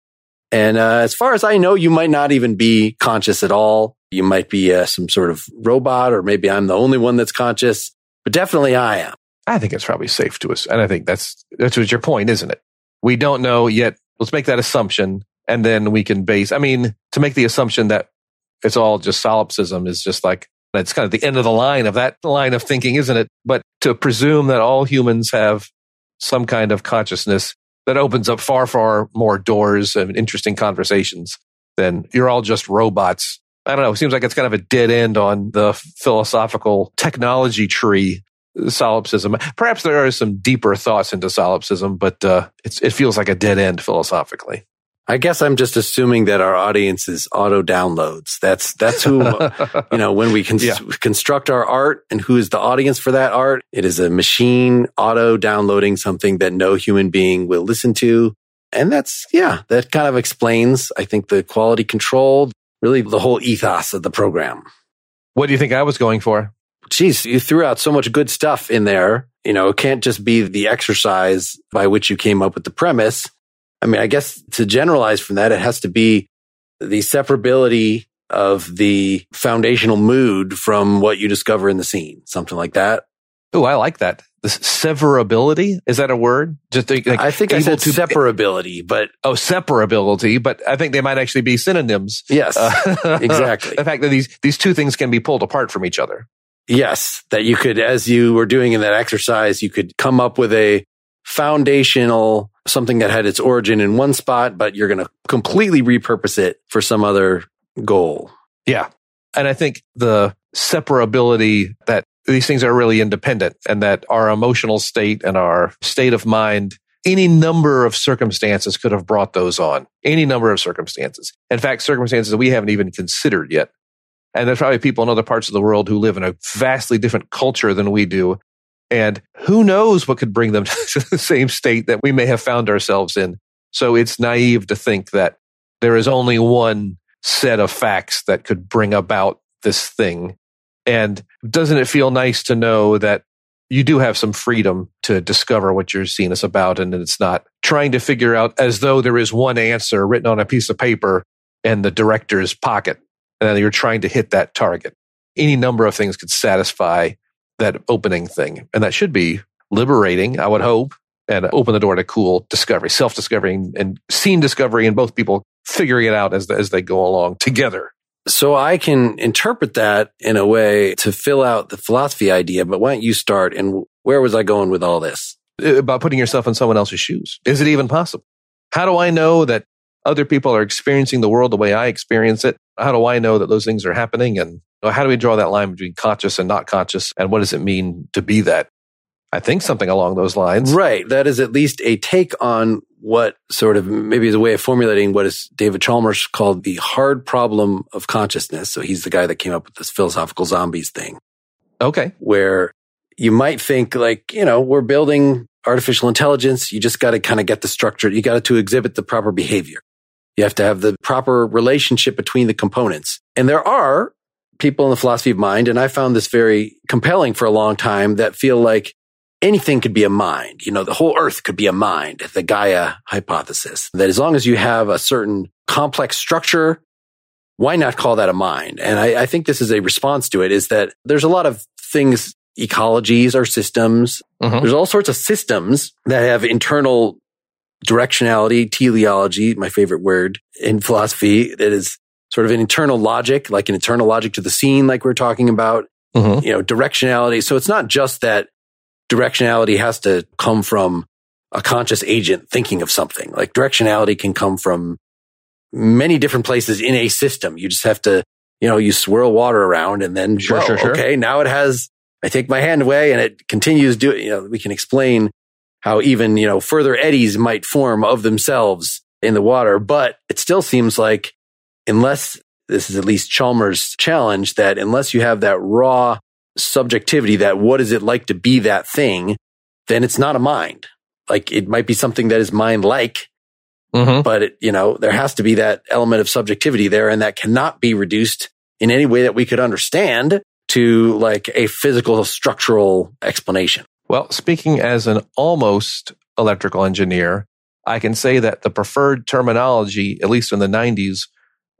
And uh, as far as I know, you might not even be conscious at all. You might be uh, some sort of robot, or maybe I'm the only one that's conscious, but definitely I am. I think it's probably safe to us. And I think that's, that's what your point, isn't it? We don't know yet. Let's make that assumption and then we can base, I mean, to make the assumption that it's all just solipsism is just like, it's kind of the end of the line of that line of thinking, isn't it? But to presume that all humans have some kind of consciousness that opens up far, far more doors and interesting conversations than you're all just robots. I don't know. It seems like it's kind of a dead end on the philosophical technology tree solipsism. Perhaps there are some deeper thoughts into solipsism, but uh, it feels like a dead end philosophically. I guess I'm just assuming that our audience is auto downloads. That's that's who (laughs) you know when we can yeah. construct our art and who is the audience for that art. It is a machine auto downloading something that no human being will listen to, and that's yeah, that kind of explains I think the quality control, really the whole ethos of the program. What do you think I was going for? Geez, you threw out so much good stuff in there. You know, it can't just be the exercise by which you came up with the premise I mean, I guess to generalize from that, it has to be the separability of the foundational mood from what you discover in the scene, something like that. Oh, I like that. The severability is that a word? Just like I think I said to, separability, but oh, separability. But I think they might actually be synonyms. Yes, uh, (laughs) exactly. the fact that these these two things can be pulled apart from each other. Yes, that you could, as you were doing in that exercise, you could come up with a foundational something that had its origin in one spot, but you're going to completely repurpose it for some other goal. Yeah. And I think the separability that these things are really independent and that our emotional state and our state of mind, any number of circumstances could have brought those on. Any number of circumstances. In fact, circumstances that we haven't even considered yet. And there's probably people in other parts of the world who live in a vastly different culture than we do and who knows what could bring them (laughs) to the same state that we may have found ourselves in. So it's naive to think that there is only one set of facts that could bring about this thing. And doesn't it feel nice to know that you do have some freedom to discover what you're seeing us about and it's not trying to figure out as though there is one answer written on a piece of paper in the director's pocket and you're trying to hit that target. Any number of things could satisfy that opening thing. And that should be liberating, I would hope, and open the door to cool discovery, self discovery and scene discovery, and both people figuring it out as, as they go along together. So I can interpret that in a way to fill out the philosophy idea, but why don't you start? And where was I going with all this? Uh, about putting yourself in someone else's shoes. Is it even possible? How do I know that other people are experiencing the world the way I experience it? How do I know that those things are happening? And how do we draw that line between conscious and not conscious? And what does it mean to be that? I think something along those lines. Right. That is at least a take on what sort of maybe is a way of formulating what is David Chalmers called the hard problem of consciousness. So he's the guy that came up with this philosophical zombies thing. Okay. Where you might think like, you know, we're building artificial intelligence. You just got to kind of get the structure. You got to to exhibit the proper behavior. You have to have the proper relationship between the components. And there are people in the philosophy of mind, and I found this very compelling for a long time that feel like anything could be a mind. You know, the whole earth could be a mind, the Gaia hypothesis, that as long as you have a certain complex structure, why not call that a mind? And I, I think this is a response to it is that there's a lot of things, ecologies or systems. Mhm. There's all sorts of systems that have internal directionality, teleology, my favorite word in philosophy that is sort of an internal logic, like an internal logic to the scene, like we're talking about, Mhm. you know, directionality. So it's not just that directionality has to come from a conscious agent thinking of something. Like directionality can come from many different places in a system. You just have to, you know, you swirl water around and then, Sure, well, sure, sure. okay, now it has, I take my hand away and it continues doing, you know, we can explain how even, you know, further eddies might form of themselves in the water. But it still seems like unless this is at least Chalmers' challenge that unless you have that raw subjectivity, that what is it like to be that thing, then it's not a mind. Like it might be something that is mind like, Mhm. but it, you know, there has to be that element of subjectivity there and that cannot be reduced in any way that we could understand to like a physical structural explanation. Well, speaking as an almost electrical engineer, I can say that the preferred terminology, at least in the 90s,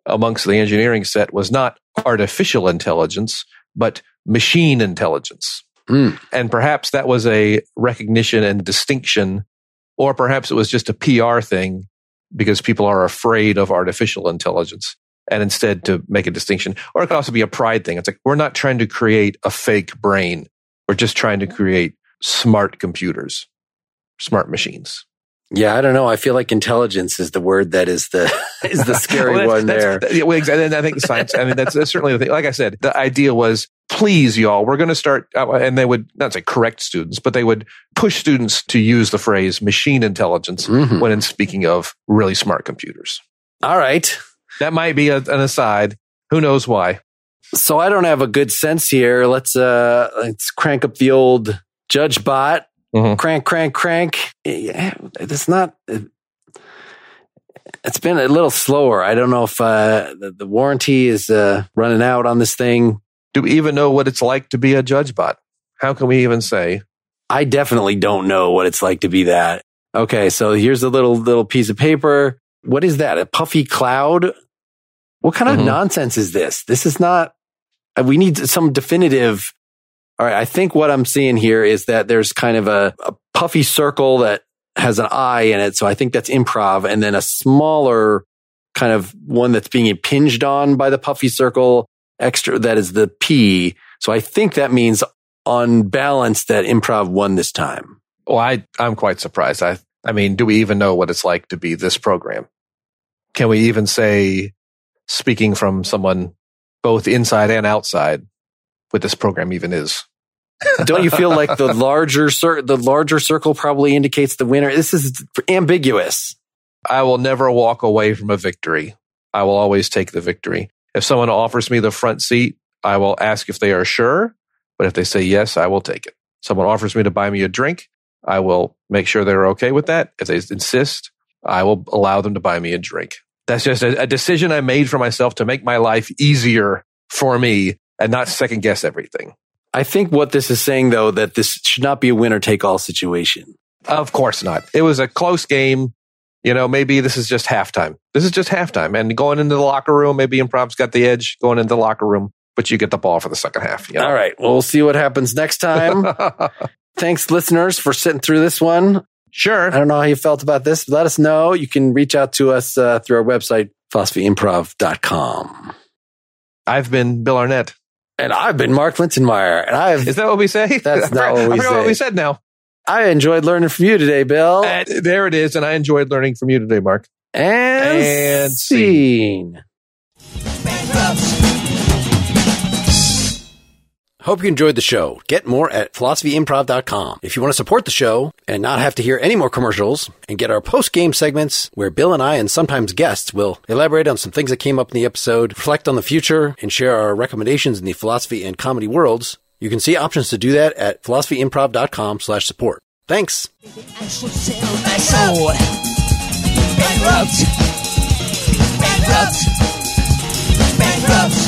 amongst the engineering set was not artificial intelligence, but machine intelligence. Mm. And perhaps that was a recognition and distinction, or perhaps it was just a PR thing because people are afraid of artificial intelligence and instead to make a distinction. Or it could also be a pride thing. It's like, we're not trying to create a fake brain. We're just trying to create smart computers, smart machines. Yeah, I don't know. I feel like intelligence is the word that is the (laughs) is the (laughs) scary Well, one there. that's- yeah, well, exactly. And I think science, I mean, that's, that's certainly the thing. Like I said, the idea was, please, y'all, we're going to start, uh, and they would not say correct students, but they would push students to use the phrase machine intelligence Mhm. when in speaking of really smart computers. All right. That might be a, an aside. Who knows why? So I don't have a good sense here. Let's uh let's crank up the old judge bot. Mhm. Crank, crank, crank. It's not. It's been a little slower. I don't know if uh, the, the warranty is uh, running out on this thing. Do we even know what it's like to be a judge bot? How can we even say? I definitely don't know what it's like to be that. Okay, so here's a little little piece of paper. What is that? A puffy cloud? What kind of Mhm. nonsense is this? This is not. uh, We need some definitive. All right, I think what I'm seeing here is that there's kind of a, a puffy circle that has an eye in it. So I think that's improv, and then a smaller kind of one that's being impinged on by the puffy circle. Extra that is the P. So I think that means on balance that improv won this time. Well, I, I'm quite surprised. I, I mean, do we even know what it's like to be this program? Can we even say, speaking from someone both inside and outside, what this program even is? (laughs) Don't you feel like the larger cir- the larger circle probably indicates the winner? This is ambiguous. I will never walk away from a victory. I will always take the victory. If someone offers me the front seat, I will ask if they are sure. But if they say yes, I will take it. Someone offers me to buy me a drink, I will make sure they're okay with that. If they insist, I will allow them to buy me a drink. That's just a, a decision I made for myself to make my life easier for me and not second guess everything. I think what this is saying though that this should not be a winner take all situation. Of course not. It was a close game. You know, maybe this is just halftime. This is just halftime. And going into the locker room, maybe improv's got the edge going into the locker room, but you get the ball for the second half. You know? All right, well, we'll see what happens next time. (laughs) Thanks, listeners, for sitting through this one. Sure. I don't know how you felt about this. Let us know. You can reach out to us uh, through our website, philosophyimprov.com. I've been Bill Arnett. And I've been Mark Linsenmayer, and I've Is that what we say? That's not I (laughs) what we forgot what we said now. I enjoyed learning from you today, Bill. Uh, there it is. And I enjoyed learning from you today, Mark. and, and scene. Hope you enjoyed the show. Get more at philosophyimprov.com. If you want to support the show and not have to hear any more commercials and get our post game segments where Bill and I and sometimes guests will elaborate on some things that came up in the episode, reflect on the future, and share our recommendations in the philosophy and comedy worlds, you can see options to do that at philosophyimprov.com slash support. Thanks. Bankrupt. Bankrupt. Bankrupt.